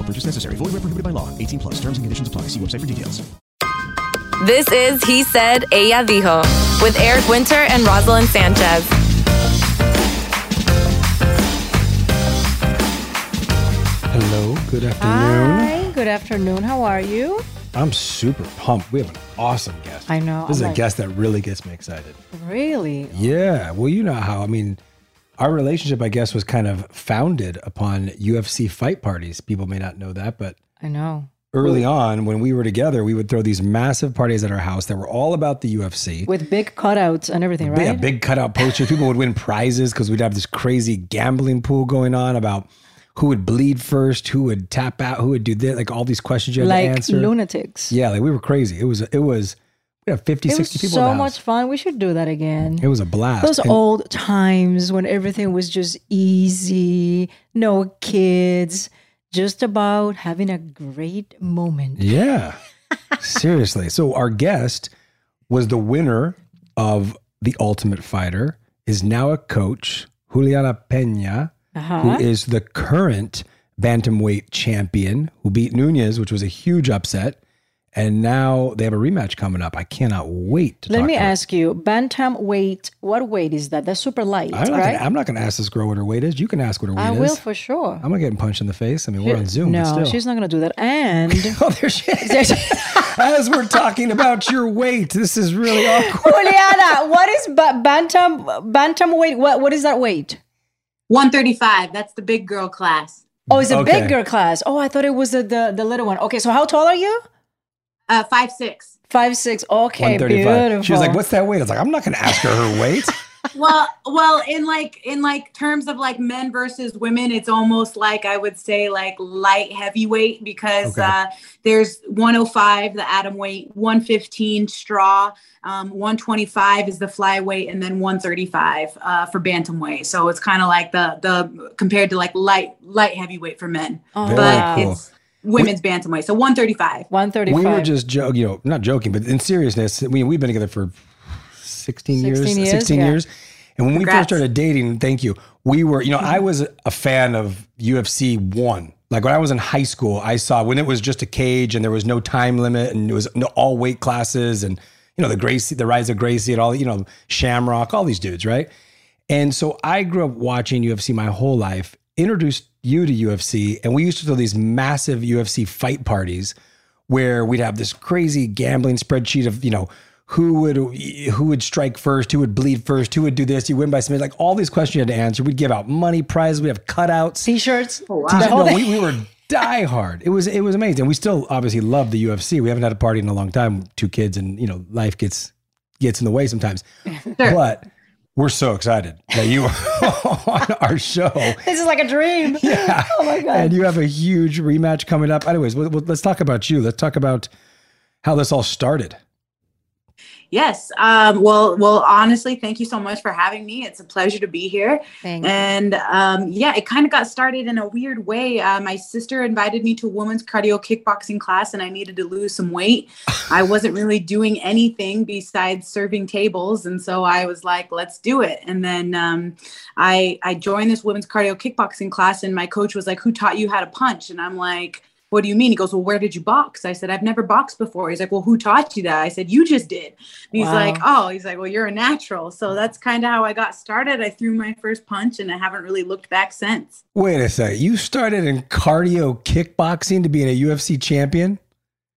No purchase necessary. Void where prohibited by law. 18 plus. Terms and conditions apply. See website for details. This is He Said, Ella Dijo with Eric Winter and Roselyn Sanchez. Hello, good afternoon. Hi, good afternoon. How are you? I'm super pumped. We have an awesome guest. I know. This is I'm a like- guest that really gets me excited. Really? Yeah. Well, you know how, I mean, our relationship, I guess, was kind of founded upon UFC fight parties. People may not know that, but I know. early on when we were together, we would throw these massive parties at our house that were all about the UFC. With big cutouts and everything, right? Yeah, big cutout posters. People would win prizes because we'd have this crazy gambling pool going on about who would bleed first, who would tap out, who would do this, like all these questions you had like to answer. Like lunatics. Yeah, like we were crazy. It was, it was, we had 50, It 60 was people so much fun. We should do that again. It was a blast. Those And- old times when everything was just easy, no kids, just about having a great moment. Yeah. Seriously. So our guest was the winner of the Ultimate Fighter, is now a coach, Julianna Peña, Uh-huh. who is the current bantamweight champion, who beat Nunes, which was a huge upset. And now they have a rematch coming up. I cannot wait to Let talk me to her. ask you, bantam weight, what weight is that? That's super light, I'm not, right? gonna, I'm not gonna ask this girl what her weight is. You can ask what her weight I is. I will for sure. I'm going not getting punched in the face. I mean, we're on Zoom, no, but still. she's not going to do that. And oh, there she is. As we're talking about your weight, this is really awkward. Julianna, what is ba- bantam bantam weight? What what is that weight? 135. That's the big girl class. Oh, it's a Okay. big girl class. Oh, I thought it was the, the the little one. Okay, so how tall are you? Uh, five six. Five six. Okay, beautiful. She was like, What's that weight? I was like, I'm not going to ask her her weight. well, well, in like in like terms of like men versus women, it's almost like I would say like light heavyweight because Okay. uh, there's 105 the atom weight, 115 straw, um, 125 is the flyweight, and then 135 uh, for bantamweight. So it's kind of like the the compared to like light light heavyweight for men, Oh, but cool. it's women's bantamweight. So 135. 135. We were just joking, you know, not joking, but in seriousness, we, we've been together for 16 years, 16 years, 16 yeah. years. And when we first started dating, thank you, we were, you know, I was a fan of UFC one. Like when I was in high school, I saw when it was just a cage and there was no time limit and it was no, all weight classes and, you know, the Gracie, the rise of Gracie and all, you know, Shamrock, all these dudes, right? And so I grew up watching UFC my whole life, introduced you to UFC, and we used to throw these massive UFC fight parties where we'd have this crazy gambling spreadsheet of, you know, who would who would strike first, who would bleed first, who would do this, you win by submission, like all these questions you had to answer. We'd give out money prizes, we'd have cutouts. T-shirts. Oh, T-shirt- no, we, we were die hard. It was it was amazing. We still obviously love the UFC. We haven't had a party in a long time. Two kids, and you know, life gets gets in the way sometimes. But we're so excited that you are on our show. This is like a dream. Yeah. Oh my god. And you have a huge rematch coming up. Anyways, well, let's talk about you. Let's talk about how this all started. Yes. Um, well, well, honestly, thank you so much for having me. It's a pleasure to be here. And um, yeah, it kind of got started in a weird way. Uh, my sister invited me to a women's cardio kickboxing class, and I needed to lose some weight. I wasn't really doing anything besides serving tables, and so I was like, "Let's do it." And then um, I I joined this women's cardio kickboxing class, and my coach was like, "Who taught you how to punch?" And I'm like. What do you mean? He goes, Well, where did you box? I said, I've never boxed before. He's like, Well, who taught you that? I said, You just did. And he's Wow. like, Oh, he's like, Well, you're a natural. So that's kind of how I got started. I threw my first punch and I haven't really looked back since. Wait a second. You started in cardio kickboxing to being a UFC champion?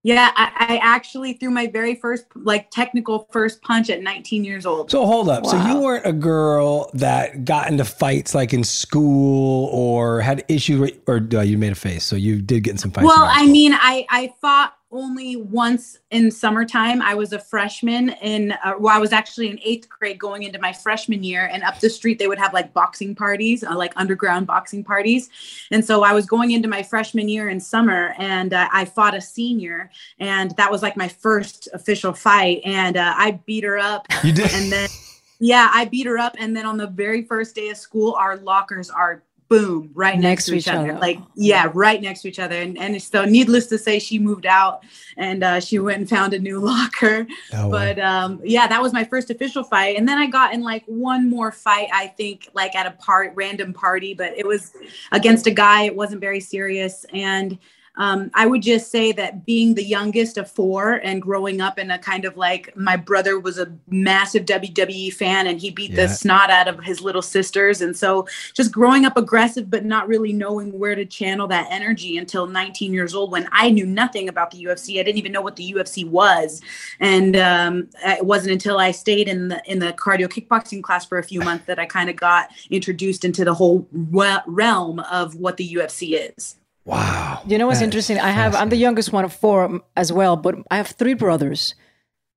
Yeah, I, I actually threw my very first, like, technical first punch at 19 years old. So hold up. So you weren't a girl that got into fights like in school or had issues with, or uh, you made a face. So you did get in some fights. well, high I mean, I I fought only once in summertime. I was a freshman in, uh, well, I was actually in eighth grade going into my freshman year, and up the street they would have like boxing parties, uh, like underground boxing parties, and so I was going into my freshman year in summer, and uh, I fought a senior, and that was like my first official fight, and uh, I beat her up, You did. and then. Yeah, I beat her up, and then on the very first day of school, our lockers are boom right next, to each other. Like, yeah, right next to each other. And and so, needless to say, she moved out and uh, she went and found a new locker. Oh, but um, yeah, that was my first official fight. And then I got in like one more fight, I think, like at a part random party, but it was against a guy. It wasn't very serious, and um, I would just say that being the youngest of four and growing up in a kind of like my brother was a massive WWE fan and he beat Yeah. the snot out of his little sisters. And so just growing up aggressive, but not really knowing where to channel that energy until 19 years old when I knew nothing about the UFC. I didn't even know what the UFC was. And um, it wasn't until I stayed in the, in the cardio kickboxing class for a few months that I kind of got introduced into the whole realm of what the UFC is. Wow. You know what's That is interesting? I have I'm the youngest one of four um, as well, but I have three brothers.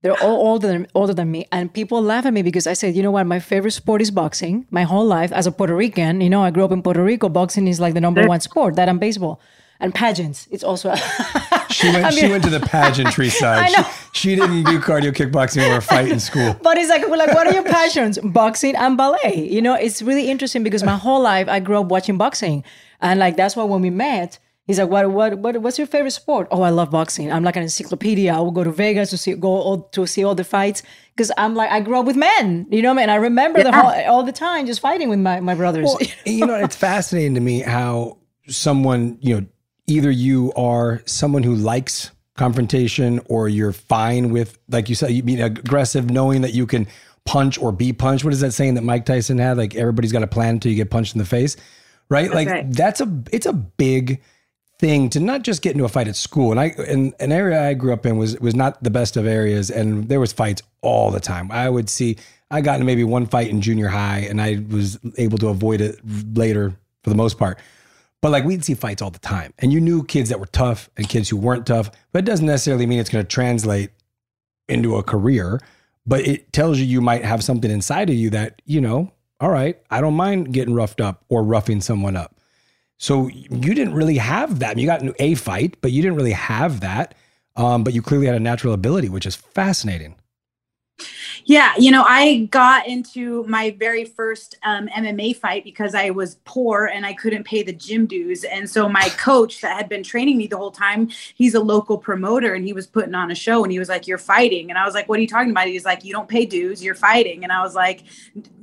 They're all older than older than me, and people laugh at me because I said, you know what, my favorite sport is boxing. My whole life as a Puerto Rican, you know, I grew up in Puerto Rico. Boxing is like the number one sport. That and baseball, and pageants. It's also She went. I she went to the pageantry side. I know. She, she didn't do cardio kickboxing or a fight in school. But it's like, well, like, what are your passions? Boxing and ballet. You know, it's really interesting because my whole life I grew up watching boxing, and like that's why when we met, he's like, what, what, what, what's your favorite sport? Oh, I love boxing. I'm like an encyclopedia. I will go to Vegas to see, go all, to see all the fights because I'm like, I grew up with men. You know, what I mean, I remember the whole all the time just fighting with my my brothers. Well, you know, it's fascinating to me how someone, you know, either you are someone who likes confrontation or you're fine with, like you said, you being aggressive, knowing that you can punch or be punched. What is that saying that Mike Tyson had? Like everybody's got a plan until you get punched in the face, right? like right. that's a, it's a big thing to not just get into a fight at school. And I, and an area I grew up in was, was not the best of areas. And there was fights all the time. I would see, I got into maybe one fight in junior high and I was able to avoid it later for the most part. But like we'd see fights all the time. And you knew kids that were tough and kids who weren't tough, but it doesn't necessarily mean it's going to translate into a career. but it tells you you might have something inside of you that, you know, all right, I don't mind getting roughed up or roughing someone up. So you didn't really have that. You got a fight, but you didn't really have that. Um, but you clearly had a natural ability, which is fascinating. Yeah, you know, I got into my very first um, MMA fight because I was poor and I couldn't pay the gym dues. And so my coach that had been training me the whole time, he's a local promoter and he was putting on a show and he was like, You're fighting. And I was like, What are you talking about? He's like, You don't pay dues, you're fighting. And I was like,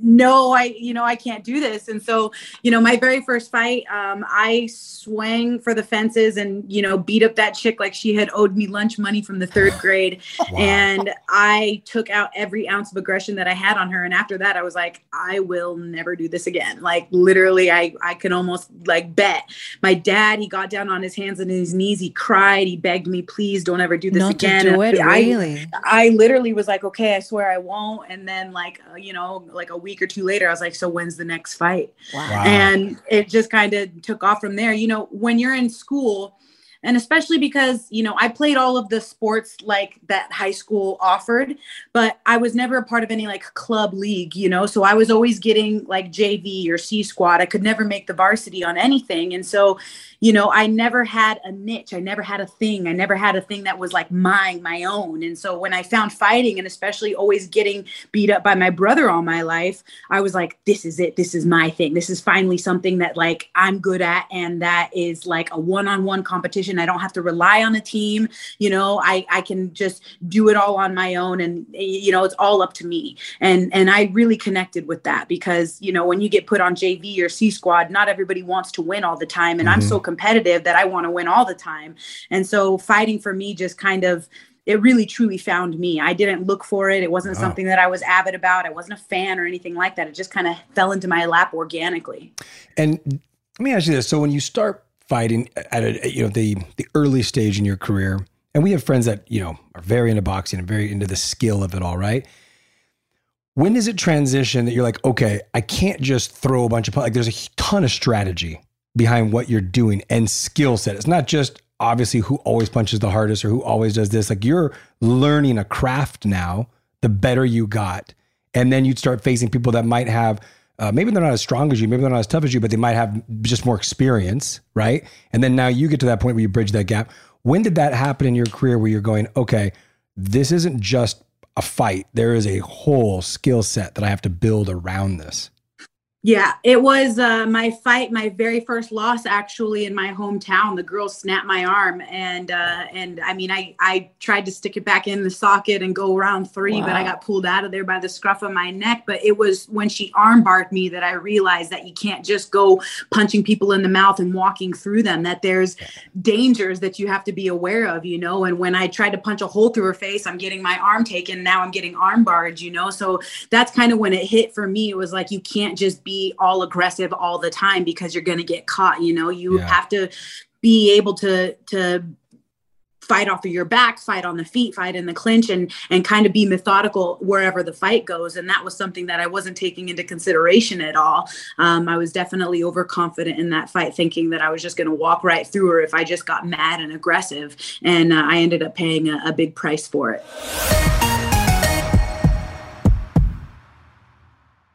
No, I, you know, I can't do this. And so, you know, my very first fight, um, I swang for the fences and, you know, beat up that chick like she had owed me lunch money from the third grade. wow. And I took out every ounce of aggression that I had on her. And after that, I was like, I will never do this again. Like literally, I I can almost like bet. My dad, he got down on his hands and his knees. He cried. He begged me, please don't ever do this Not again. To do it, I, really? I literally was like, okay, I swear I won't. And then like uh, you know, like a week or two later, I was like, so when's the next fight? Wow. Wow. And it just kind of took off from there. You know, when you're in school and especially because you know i played all of the sports like that high school offered but i was never a part of any like club league you know? So i was always getting like jv or c squad. I could never make the varsity on anything. And so you know i never had a niche. I never had a thing. I never had a thing that was like mine my own. And so when i found fighting and especially always getting beat up by my brother all my life i was like this is it. This is my thing. This is finally something that like i'm good at and that is like a one-on-one competition i don't have to rely on a team you know i i can just do it all on my own and you know it's all up to me and and i really connected with that because you know when you get put on jv or c squad not everybody wants to win all the time and i'm Mhm. so competitive that i want to win all the time and so fighting for me just kind of it really truly found me. I didn't look for it. It wasn't Wow. something that I was avid about. I wasn't a fan or anything like that. It just kind of fell into my lap organically. And let me ask you this: so when you start fighting at a, you know the the early stage in your career, and we have friends that you know are very into boxing and very into the skill of it all, right? When does it transition that you're like, okay, I can't just throw a bunch of like. There's a ton of strategy behind what you're doing and skill set. It's not just obviously who always punches the hardest or who always does this. Like you're learning a craft now. The better you got, and then you'd start facing people that might have uh, maybe they're not as strong as you, maybe they're not as tough as you, but they might have just more experience, right? And then now you get to that point where you bridge that gap. When did that happen in your career where you're going, okay, this isn't just a fight. There is a whole skill set that I have to build around this. Yeah, it was uh, my fight, my very first loss, actually in my hometown. The girl snapped my arm, and uh, and I mean, I I tried to stick it back in the socket and go round three, but I got pulled out of there by the scruff of my neck. But it was when she armbarred me that I realized that you can't just go punching people in the mouth and walking through them. That there's dangers that you have to be aware of, you know. And when I tried to punch a hole through her face, I'm getting my arm taken. Now I'm getting armbarred, you know. So that's kind of when it hit for me. It was like you can't just be all aggressive all the time because you're going to get caught. You know, you Yeah. have to be able to to fight off of your back, fight on the feet, fight in the clinch, and and kind of be methodical wherever the fight goes. And that was something that I wasn't taking into consideration at all. Um, I was definitely overconfident in that fight, thinking that I was just going to walk right through her if I just got mad and aggressive. And uh, I ended up paying a, a big price for it.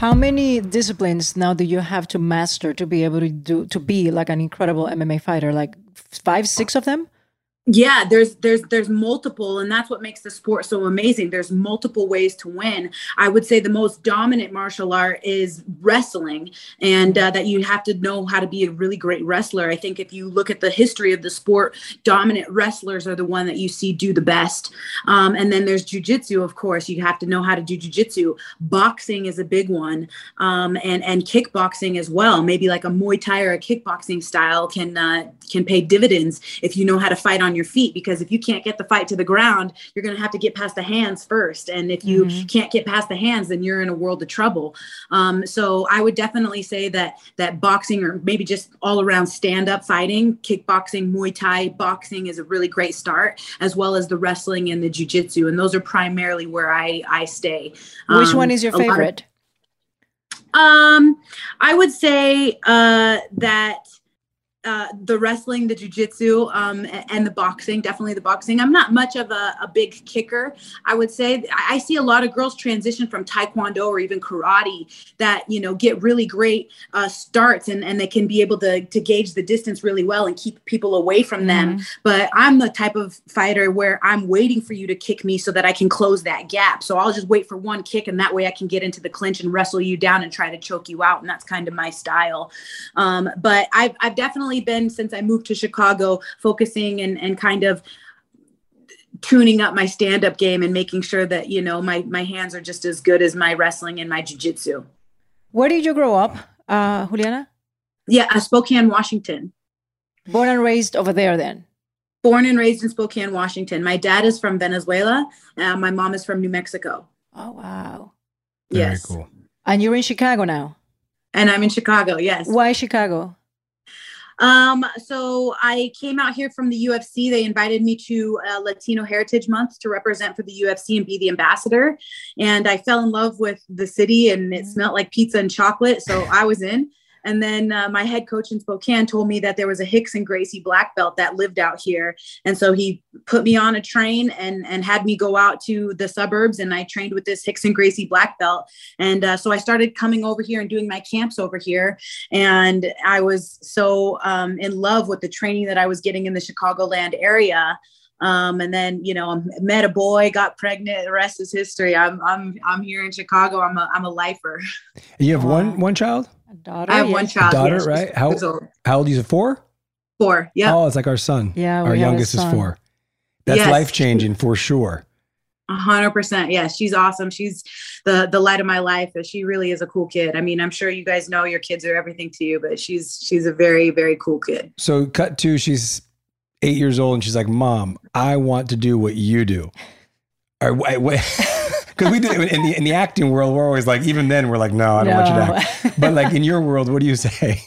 How many disciplines now do you have to master to be able to do to be like an incredible MMA fighter? Like five, six of them? Yeah there's there's there's multiple and that's what makes the sport so amazing. There's multiple ways to win. I would say the most dominant martial art is wrestling and uh, that you have to know how to be a really great wrestler. I think if you look at the history of the sport dominant wrestlers are the one that you see do the best. Um, and then there's jiu-jitsu of course. You have to know how to do jiu-jitsu. Boxing is a big one um, and and kickboxing as well. Maybe like a muay thai or a kickboxing style can uh, can pay dividends if you know how to fight on your feet because if you can't get the fight to the ground you're going to have to get past the hands first and if you Mm-hmm. can't get past the hands then you're in a world of trouble um, so i would definitely say that that boxing or maybe just all around stand-up fighting kickboxing muay thai boxing is a really great start as well as the wrestling and the jiu-jitsu and those are primarily where i i stay Which Um, one is your lot of- favorite? um, I would say uh, that uh, the wrestling, the jujitsu, um, and the boxing, definitely the boxing. I'm not much of a, a big kicker. I would say I see a lot of girls transition from taekwondo or even karate that you know get really great uh, starts and, and they can be able to to gauge the distance really well and keep people away from them. But I'm the type of fighter where I'm waiting for you to kick me so that I can close that gap. So I'll just wait for one kick and that way I can get into the clinch and wrestle you down and try to choke you out. And that's kind of my style. Um, but I've, I've definitely been, since I moved to Chicago, focusing and, and kind of tuning up my stand-up game and making sure that, you know, my, my hands are just as good as my wrestling and my jiu-jitsu. Where did you grow up, uh, Julianna? Yeah, uh, Spokane, Washington. Born and raised over there then? Born and raised in Spokane, Washington. My dad is from Venezuela. Uh, my mom is from New Mexico. Oh, wow. Very yes. cool. And you're in Chicago now? And I'm in Chicago, yes. Why Chicago? Um, so I came out here from the UFC. They invited me to uh, Latino Heritage Month to represent for the UFC and be the ambassador. And I fell in love with the city and it smelled like pizza and chocolate. So I was in. And then uh, my head coach in Spokane told me that there was a Rickson Gracie black belt that lived out here. And so he put me on a train and, and had me go out to the suburbs. And I trained with this Rickson Gracie black belt. And uh, so I started coming over here and doing my camps over here. And I was so um, in love with the training that I was getting in the Chicagoland area. Um, and then you know met a boy, got pregnant. The rest is history. I'm I'm I'm here in Chicago. I'm a I'm a lifer. You have one one child. A daughter. I have one child. daughter, yes, right? How old. how old is it? Four. Four. Yeah. Oh, it's like our son. Yeah, our we have a youngest is four. That's Yes. life changing for sure. A hundred percent. Yeah, she's awesome. She's the the light of my life. She really is a cool kid. I mean, I'm sure you guys know your kids are everything to you, but she's she's a very very cool kid. So cut to she's eight years old and she's like, "Mom, I want to do what you do." Or because we do in the in the acting world, we're always like, even then, we're like, "No, I don't want you to act." But like in your world, what do you say?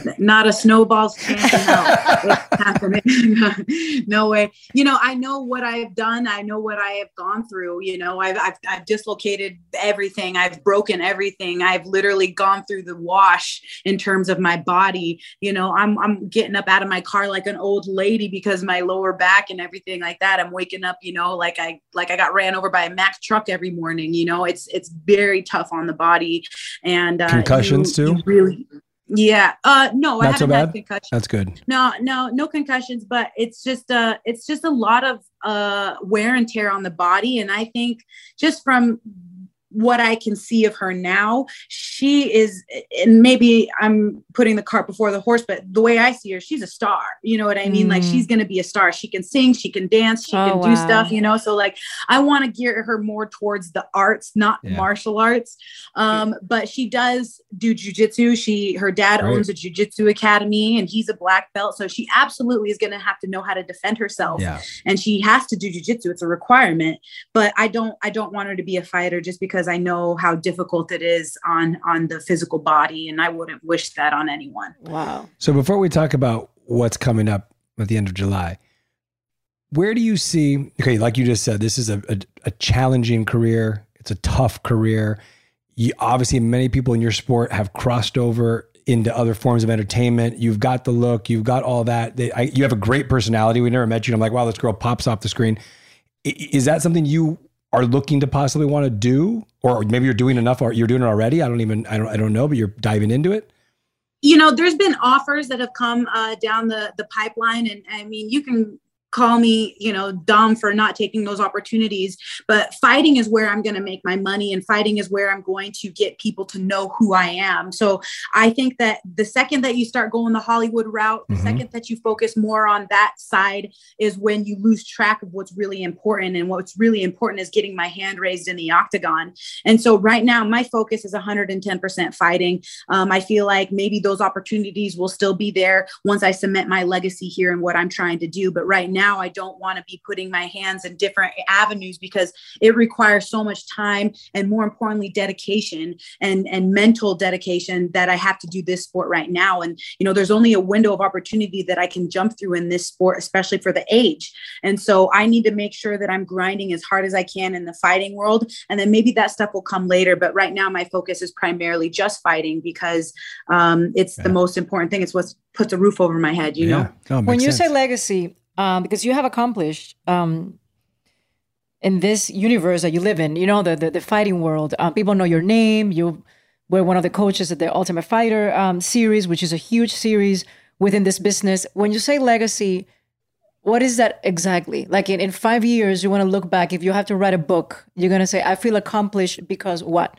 Not a snowball's chance in hell. It's happening. no way. You know, I know what I've done. I know what I have gone through. You know, I've, I've, I've dislocated everything. I've broken everything. I've literally gone through the wash in terms of my body. You know, I'm, I'm getting up out of my car like an old lady because my lower back and everything like that. I'm waking up, you know, like I, like I got ran over by a Mack truck every morning. You know, it's, it's very tough on the body and uh, Concussions you- too? you really, yeah. Uh, no, I Not so haven't had bad. concussions. That's good. No, no, no concussions, but it's just uh it's just a lot of uh wear and tear on the body. And I think just from what I can see of her now, she is and maybe I'm putting the cart before the horse, but the way I see her, she's a star. You know what I mean? Like Mm. she's gonna be a star. She can sing, she can dance, she Oh, can wow. do stuff, you know. So like I want to gear her more towards the arts, not Yeah. martial arts. Um, but she does do jujitsu. She her dad Right. owns a jujitsu academy and he's a black belt. So she absolutely is gonna have to know how to defend herself. Yeah. And she has to do jujitsu. It's a requirement. But I don't I don't want her to be a fighter just because I know how difficult it is on on the physical body. And I wouldn't wish that on anyone. Wow. So before we talk about what's coming up at the end of July, where do you see? Okay, like you just said, this is a, a, a challenging career. It's a tough career. You, obviously, many people in your sport have crossed over into other forms of entertainment. You've got the look. You've got all that. They, I, you have a great personality. We never met you. And I'm like, wow, this girl pops off the screen. I- Is that something you are looking to possibly want to do, or maybe you're doing enough, or you're doing it already? I don't even. I don't. I don't know. But you're diving into it. you know there's been offers that have come uh, down the the pipeline and i mean you can call me you know dumb for not taking those opportunities but fighting is where i'm going to make my money and fighting is where i'm going to get people to know who i am so i think that the second that you start going the hollywood route the Mhm. second that you focus more on that side is when you lose track of what's really important and what's really important is getting my hand raised in the octagon and so right now my focus is 110% fighting um, I feel like maybe those opportunities will still be there once I cement my legacy here and what I'm trying to do. But right now, I don't want to be putting my hands in different avenues because it requires so much time and more importantly, dedication and, and mental dedication that I have to do this sport right now. And, you know, there's only a window of opportunity that I can jump through in this sport, especially for the age. And so I need to make sure that I'm grinding as hard as I can in the fighting world. And then maybe that stuff will come later. But right now, my focus is primarily just fighting because um, it's the most important thing. It's what puts a roof over my head, you know? when you say legacy, um, because you have accomplished um, in this universe that you live in, you know, the the, the fighting world. Uh, people know your name. You were one of the coaches at the Ultimate Fighter um, series, which is a huge series within this business. When you say legacy, what is that exactly? Like in, in five years, you want to look back. If you have to write a book, you're going to say, I feel accomplished because what?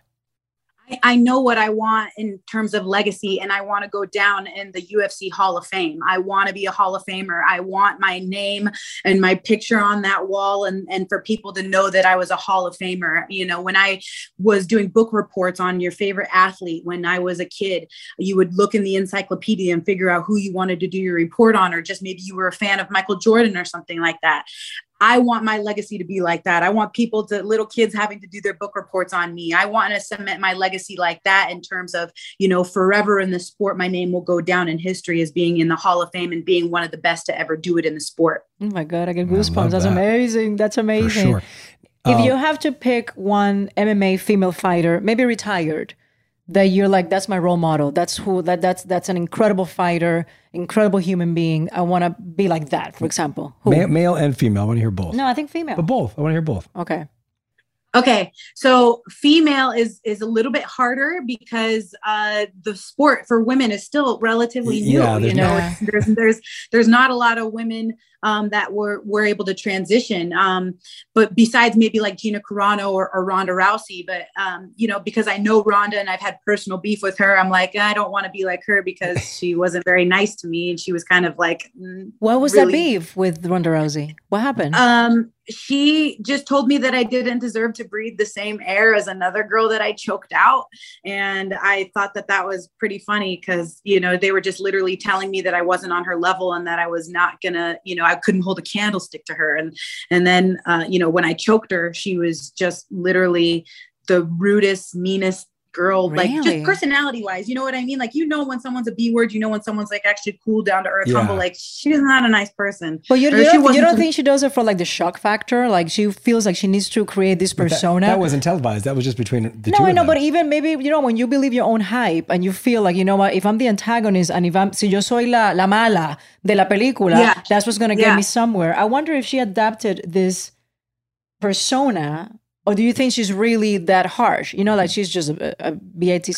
I, know what I want in terms of legacy, and I want to go down in the UFC Hall of Fame. I want to be a Hall of Famer. I want my name and my picture on that wall, and and for people to know that I was a Hall of Famer. You know, when I was doing book reports on your favorite athlete when I was a kid, you would look in the encyclopedia and figure out who you wanted to do your report on, or just maybe you were a fan of Michael Jordan or something like that. I want my legacy to be like that. I want people to little kids having to do their book reports on me. I want to cement my legacy like that in terms of, you know, forever in the sport, my name will go down in history as being in the Hall of Fame and being one of the best to ever do it in the sport. Oh my God, I get goosebumps. That's that. amazing. That's amazing. sure. If Um, you have to pick one MMA female fighter, maybe retired, that you're like that's my role model. That's who that that's that's an incredible fighter, incredible human being. I want to be like that. For example, who? Ma- male and female. I want to hear both. No, I think female. But both. I want to hear both. Okay. Okay, so female is is a little bit harder because uh, the sport for women is still relatively new. Yeah, you know, not- there's there's there's not a lot of women um, that were were able to transition. Um, but besides maybe like Gina Carano or, or Ronda Rousey, but um, you know, because I know Ronda and I've had personal beef with her, I'm like I don't want to be like her because she wasn't very nice to me and she was kind of like mm, What was really- that beef with Ronda Rousey? What happened? um, she just told me that I didn't deserve to breathe the same air as another girl that I choked out. And I thought that that was pretty funny because, you know, they were just literally telling me that I wasn't on her level and that I was not gonna, you know, I couldn't hold a candlestick to her. And, and then, uh, you know, when I choked her, she was just literally the rudest, meanest girl, like just personality wise, you know what I mean? Like, you know, when someone's a B word, you know, when someone's like actually cool, down to earth, Yeah. humble, like she's not a nice person. But you, Or you, don't, you don't think she does it for like the shock factor? Like she feels like she needs to create this But that- persona. That, wasn't televised. That was just between the no, two I know, them. but even maybe you know when you believe your own hype and you feel like you know what, if I'm the antagonist and if I'm si yo soy la la mala de la película, Yeah. that's what's gonna get Yeah. me somewhere. I wonder if she adapted this persona, or do you think she's really that harsh? You know, like she's just a,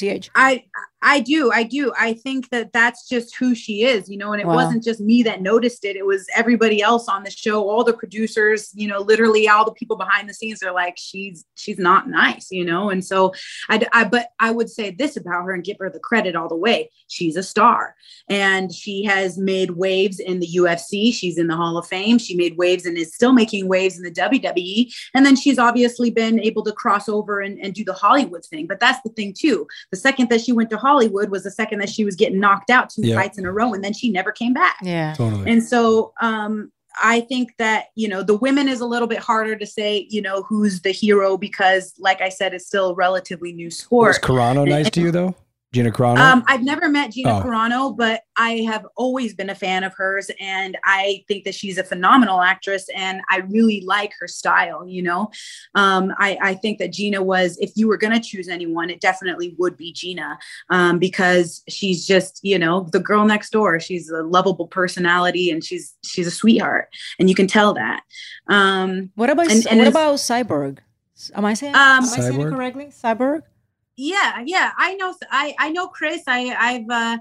bitch. I I do I do. I think that that's just who she is you know and it Wow. wasn't just me that noticed it. It was everybody else on the show all the producers you know literally all the people behind the scenes are like she's she's not nice you know? And so I, I but I would say this about her and give her the credit all the way. She's a star. And she has made waves in the UFC she's in the Hall of Fame. She made waves and is still making waves in the WWE and then she's obviously been able to cross over and, and do the Hollywood thing. But that's the thing too. The second that she went to Hollywood was the second that she was getting knocked out two Yeah. fights in a row and then she never came back Yeah. Totally. and so um I think that, you know, the women is a little bit harder to say, you know, who's the hero because, like I said, it's still a relatively new sport. Was sport. Carano nice to you though? Gina Carano. Um, I've never met Gina Oh. Carano, but I have always been a fan of hers, and I think that she's a phenomenal actress, and I really like her style. You know, um, I, I think that Gina was, if you were going to choose anyone, it definitely would be Gina, um, because she's just, you know, the girl next door. She's a lovable personality, and she's she's a sweetheart, and you can tell that. Um, What about And- and what about Cyborg? Am I saying Um, am I saying it correctly? Cyborg. Yeah yeah i know i i know chris i i've uh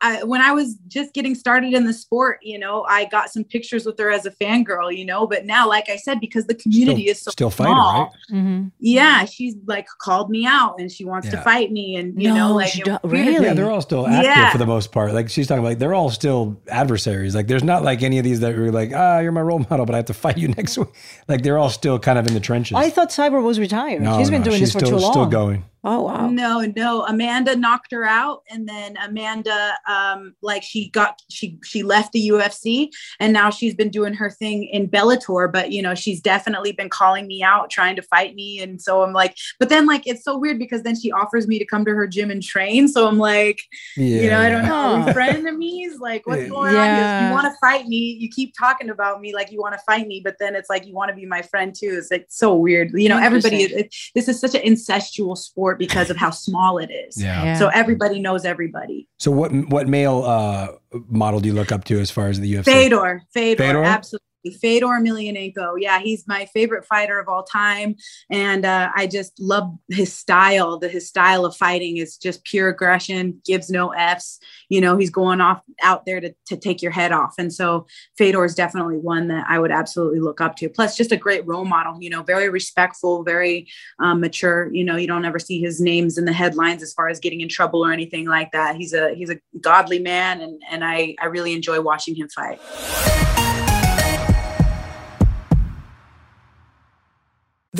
I, when I was just getting started in the sport, you know, I got some pictures with her as a fangirl, you know, but now, like I said, because the community Still- is so still fighter, small, right? Mm-hmm. yeah, she's like called me out and she wants to fight me, and you No, know, like she it don't- really? Yeah, they're all still active Yeah. for the most part. Like she's talking about, like they're all still adversaries. Like there's not like any of these that were like, ah, you're my role model, but I have to fight you next week. Like they're all still kind of in the trenches. I thought Cyborg was retired. no, She's been no, doing she's this for still, too long. Still going. Oh wow. No, no. Amanda knocked her out, and then Amanda, um, like she got she she left the UFC, and now she's been doing her thing in Bellator. But you know, she's definitely been calling me out, trying to fight me, and so I'm like, but then like it's so weird because then she offers me to come to her gym and train. So I'm like, Yeah. you know, I don't know, Huh. we frenemies? Like, what's going on? Yeah. Here? You want to fight me? You keep talking about me like you want to fight me, but then it's like you want to be my friend too. It's like so weird. You know, everybody. Interesting. It, this is such an incestual sport because of how small it is. Yeah. Yeah. So everybody knows everybody. So what what male uh, model do you look up to as far as the UFC? Fedor, Fedor, Fedor? absolutely. Fedor Emelianenko. Yeah, he's my favorite fighter of all time. And uh, I just love his style. The his style of fighting is just pure aggression, gives no F's. You know, he's going off out there to, to take your head off. And so Fedor is definitely one that I would absolutely look up to. Plus, just a great role model, you know, very respectful, very um, mature. You know, you don't ever see his names in the headlines as far as getting in trouble or anything like that. He's a he's a godly man and and I, I really enjoy watching him fight.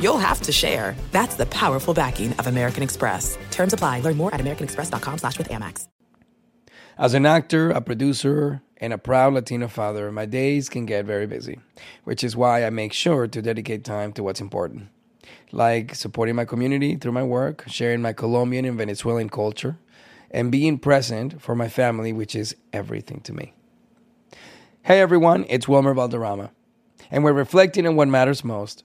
you'll have to share. That's the powerful backing of American Express. Terms apply. Learn more at americanexpress.com slash with Amex. As an actor, a producer, and a proud Latino father, my days can get very busy, which is why I make sure to dedicate time to what's important, like supporting my community through my work, sharing my Colombian and Venezuelan culture, and being present for my family, which is everything to me. Hey everyone, it's Wilmer Valderrama, and we're reflecting on what matters most.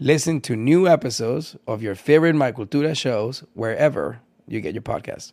Listen to new episodes of your favorite My Cultura shows wherever you get your podcasts.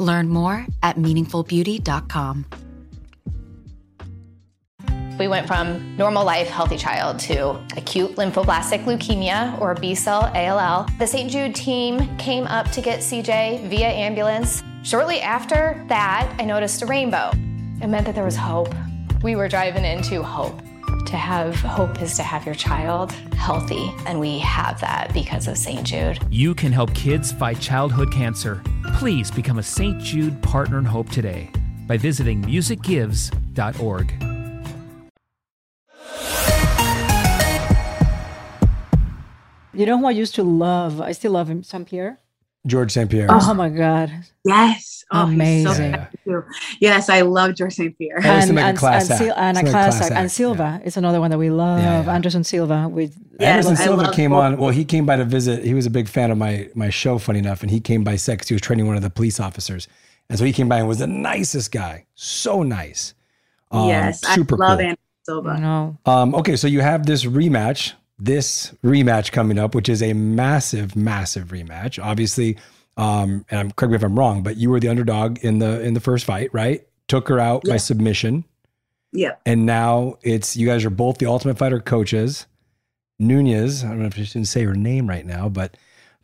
Learn more at meaningfulbeauty.com. We went from normal life, healthy child to acute lymphoblastic leukemia or B cell ALL. The St. Jude team came up to get CJ via ambulance. Shortly after that, I noticed a rainbow. It meant that there was hope. We were driving into hope. To have hope is to have your child healthy, and we have that because of St. Jude. You can help kids fight childhood cancer. Please become a St. Jude Partner in Hope today by visiting musicgives.org. You know who I used to love? I still love him, Saint Pierre. George St. Pierre. Oh my God. Yes. Oh, he's so Amazing. Yes, I love George St. Pierre. I used to make a and, class and, Sil- and a It's class class act. And act, Silva is another one that we love. Anderson Silva with Anderson Silva came both. on. Well, he came by to visit. He was a big fan of my my show, funny enough, and he came by sex. He was training one of the police officers, and so he came by and was the nicest guy. So nice. Um, yes, super I love cool. Anderson Silva. No. Um, okay, so you have this rematch, this rematch coming up, which is a massive, massive rematch. Obviously, um, and I'm correct me if I'm wrong, but you were the underdog in the in the first fight, right? Took her out by submission, Yeah. and now it's you guys are both the Ultimate Fighter coaches. Nunes, I don't know if you shouldn't say her name right now, but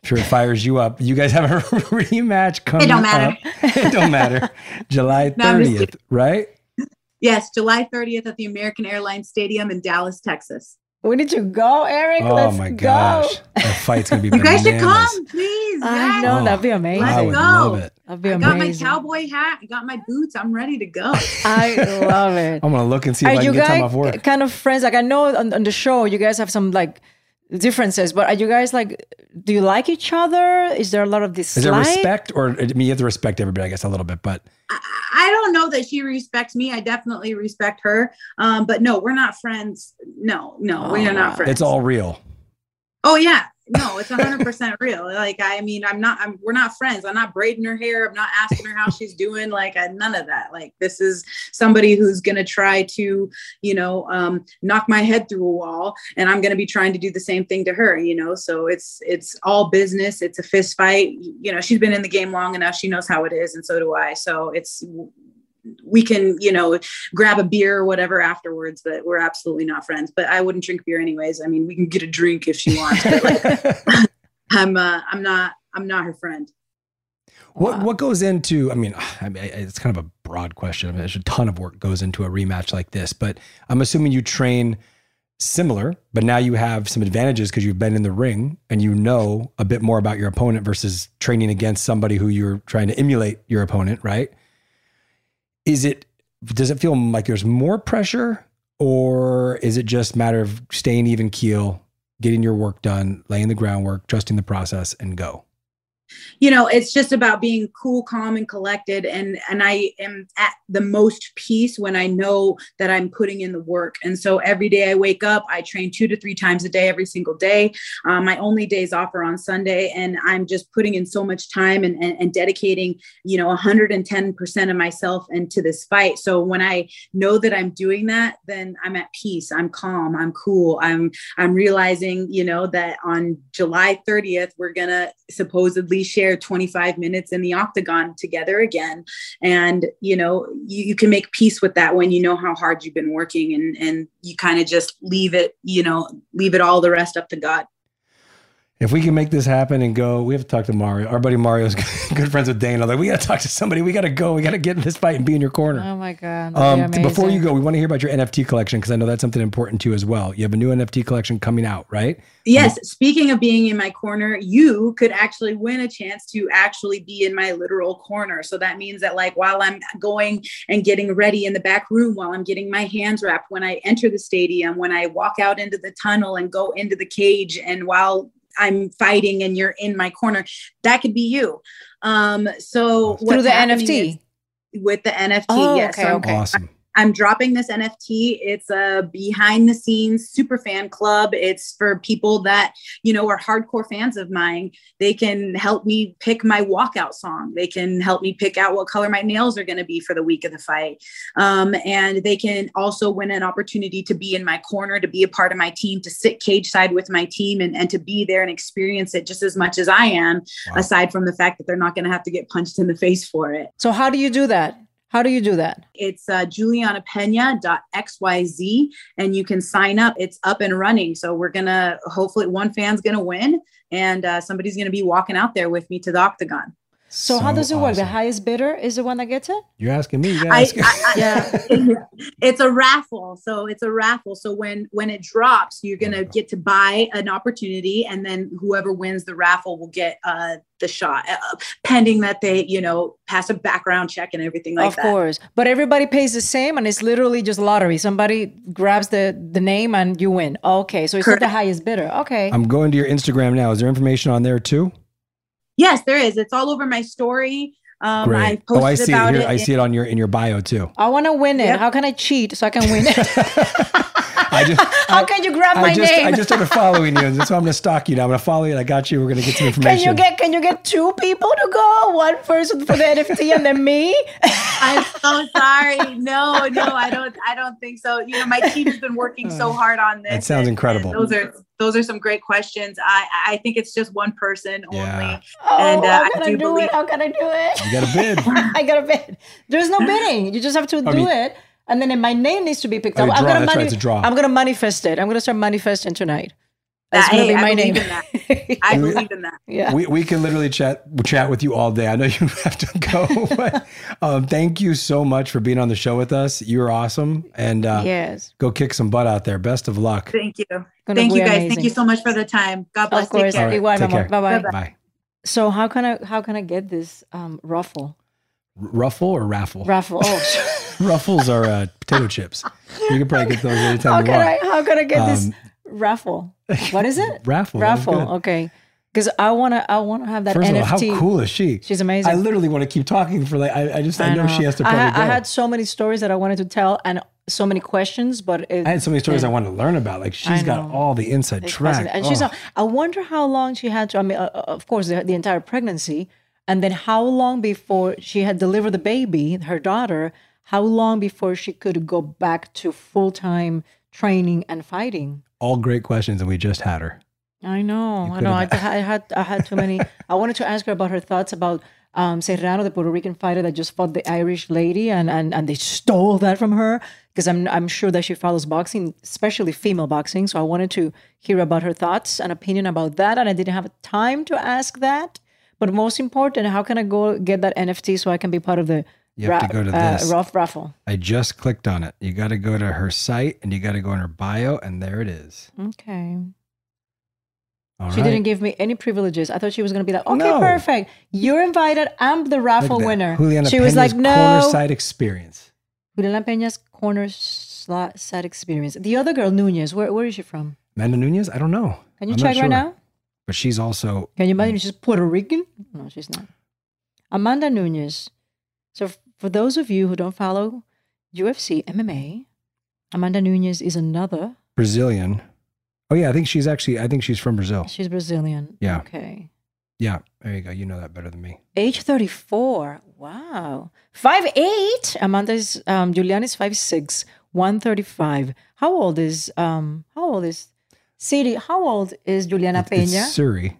I'm sure it fires you up. You guys have a rematch coming up. It don't matter. up. it don't matter. July No, 30th, right? Yes, July 30th at the American Airlines Stadium in Dallas, Texas. We need to go, Eric. Oh Let's my go. gosh, that fight's gonna be You guys should come, please. I yes. know, Oh, that'd be oh, amazing. I would go. love it. That'd be I got my cowboy hat. I got my boots. I'm ready to go. I love it. I'm gonna look and see if Are I can you get time guys off work. kind of friends? Like I know on, on the show you guys have some like differences, but are you guys like? Do you like each other? Is there a lot of this Is there respect, or I mean, you have to respect everybody, I guess, a little bit, but I don't know that she respects me. I definitely respect her. Um, but no, we're not friends. No, no, we are not friends. it's all real. Oh yeah, no, it's hundred percent real. Like I mean, I'm not. I'm. We're not friends. I'm not braiding her hair. I'm not asking her how she's doing. Like I, none of that. Like this is somebody who's gonna try to, you know, um, knock my head through a wall, and I'm gonna be trying to do the same thing to her. You know, so it's it's all business. It's a fist fight. You know, she's been in the game long enough. She knows how it is, and so do I. So it's we can, you know, grab a beer or whatever afterwards, but we're absolutely not friends. But I wouldn't drink beer anyways. I mean, we can get a drink if she wants. But like, I'm, uh, I'm not, I'm not her friend. What what goes into? I mean, I mean, it's kind of a broad question. I mean, there's a ton of work goes into a rematch like this, but I'm assuming you train similar, but now you have some advantages because you've been in the ring and you know a bit more about your opponent versus training against somebody who you're trying to emulate your opponent, right? Is it does it feel like there's more pressure or is it just a matter of staying even keel, getting your work done, laying the groundwork, trusting the process and go? You know it's just about being cool calm and collected. And and i am at the most peace when i know that i'm putting in the work. And so every day i wake up i train two to three times a day every single day. Um, my only days off are on sunday and i'm just putting in so much time and, and, and dedicating you know 110% of myself into this fight. So when i know that i'm doing that then i'm at peace. I'm calm. I'm cool. I'm i'm realizing you know that on july 30th we're gonna supposedly share 25 minutes in the octagon together again. And you know you, you can make peace with that when you know how hard you've been working and and you kind of just leave it you know leave it all the rest up to god if we can make this happen and go, we have to talk to Mario. Our buddy Mario's good friends with Dana. Like, we got to talk to somebody. We got to go. We got to get in this fight and be in your corner. Oh my god! Um, before you go, we want to hear about your NFT collection because I know that's something important to you as well. You have a new NFT collection coming out, right? Yes. Speaking of being in my corner, you could actually win a chance to actually be in my literal corner. So that means that, like, while I'm going and getting ready in the back room, while I'm getting my hands wrapped, when I enter the stadium, when I walk out into the tunnel and go into the cage, and while I'm fighting and you're in my corner. That could be you. Um, so through the NFT with the NFT, oh, yes. Okay, so okay. Awesome. I'm dropping this NFT. It's a behind the scenes super fan club. It's for people that, you know, are hardcore fans of mine. They can help me pick my walkout song. They can help me pick out what color my nails are going to be for the week of the fight. Um, and they can also win an opportunity to be in my corner, to be a part of my team, to sit cage side with my team and, and to be there and experience it just as much as I am, wow. aside from the fact that they're not going to have to get punched in the face for it. So, how do you do that? How do you do that? It's uh, julianapena.xyz and you can sign up. It's up and running. So we're going to hopefully one fan's going to win and uh, somebody's going to be walking out there with me to the octagon. So, so how does it work? The highest bidder is the one that gets it? You're asking me. You I, ask I, I, yeah, it's a raffle. So it's a raffle. So when when it drops, you're gonna get to buy an opportunity, and then whoever wins the raffle will get uh, the shot, uh, pending that they you know pass a background check and everything like of that. Of course, but everybody pays the same, and it's literally just lottery. Somebody grabs the the name, and you win. Okay, so it's not the highest bidder. Okay, I'm going to your Instagram now. Is there information on there too? Yes, there is. It's all over my story. Um, Great. I posted oh, I see about it here. it. I see it on your in your bio too. I want to win it. Yep. How can I cheat so I can win it? I just, How can you grab my I just, name? I just started following you, and so I'm going to stalk you now. I'm going to follow you, and I got you. We're going to get some information. Can you get can you get two people to go? One person for the NFT and then me? I'm so sorry. No, no, I don't. I don't think so. You know, my team's been working so hard on this. That sounds and- incredible. and those are those are some great questions. I I think it's just one person only. Oh, and uh, how I can I, do do believe it? How can I do it? You got a bid. I got a bid. There's no bidding. You just have to I do mean- it. And then my name needs to be picked Oh, up. a I'm gonna That's right, mani- it's a draw. I'm gonna manifest it. I'm gonna start manifesting tonight. That's gonna Hey, be I my believe name. in that. I believe in that. Yeah. We, we can literally chat chat with you all day. I know you have to go, but um, thank you so much for being on the show with us. You're awesome, and uh, Yes. go kick some butt out there. Best of luck. Thank you. Gonna Thank you guys. amazing. Thank you so much for the time. God bless. Of course. Take care. Igual, Take mi amor. care. Bye bye. Bye. So how can I how can I get this um, ruffle? R- Ruffle or raffle? Raffle. Oh, Ruffles are uh, potato chips. You can probably get those anytime how you can want. I how can I get this Um, raffle? What is it? Raffle. Raffle. Okay. Because I wanna I wanna have that First NFT. of all, how cool is she? She's amazing. I literally want to keep talking for like. I, I just I, know. she has to I. I had so many stories that I wanted to tell and so many questions, but it, I had so many stories yeah. I wanted to learn about. Like she's got all the inside It's track. fascinating. And she's. Oh. not- I wonder how long she had to. I mean, uh, uh, of course, the, the entire pregnancy, and then how long before she had delivered the baby, her daughter. How long before she could go back to full time training and fighting? all great questions, and we just had her. I know, I know. I, I had I had too many. I wanted to ask her about her thoughts about um, Serrano, the Puerto Rican fighter that just fought the Irish lady, and and, and they stole that from her because I'm I'm sure that she follows boxing, especially female boxing. So I wanted to hear about her thoughts and opinion about that, and I didn't have time to ask that. But most important, how can I go get that NFT so I can be part of the You have to go to uh, this. rough raffle? I just clicked on it. You got to go to her site and you got to go in her bio, and there it is. Okay. All she right. didn't give me any privileges. I thought she was going to be like, okay, No. perfect. You're invited. I'm the raffle winner. Julianna she was Peña's like, no. corner side experience. Julianna Peña's corner sla- side experience. The other girl, Nunes, where, where is she from? Amanda Nunes? I don't know. Can you I'm check right now? But she's also Can you imagine she's Puerto Rican? No, she's not. Amanda Nunes. So, for those of you who don't follow UFC MMA, Amanda Nunes is another. Brazilian. Oh yeah, I think she's actually. I think she's from Brazil. She's Brazilian. Yeah. Okay. Yeah, there you go. You know that better than me. Age 34. Wow. Five eight. Amanda is, um, Julianna is five six, 135. How old is, um, how old is, Siri, how old is Julianna It's Peña? Surrey,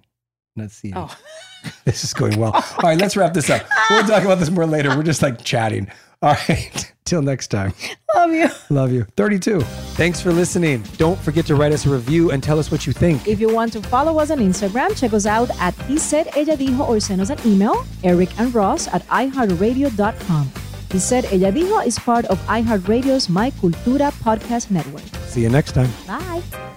not City. Oh. This is going well. All right, let's wrap this up. We'll talk about this more later. We're just like chatting. All right. Till next time. Love you. Love you. 32. Thanks for listening. Don't forget to write us a review and tell us what you think. If you want to follow us on Instagram, check us out at He Said Ella Dijo or send us an email, Eric and Ross at iHeartRadio.com. He Said Ella Dijo is part of iHeartRadio's My Cultura podcast network. See you next time. Bye.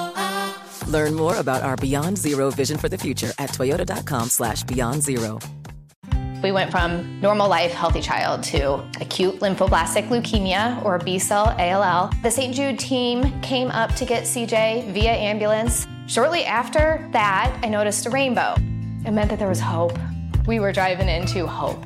Learn more about our Beyond Zero vision for the future at toyota.com slash beyond zero. We went from normal life, healthy child to acute lymphoblastic leukemia or B cell ALL. The St. Jude team came up to get CJ via ambulance. Shortly after that, I noticed a rainbow. It meant that there was hope. We were driving into hope.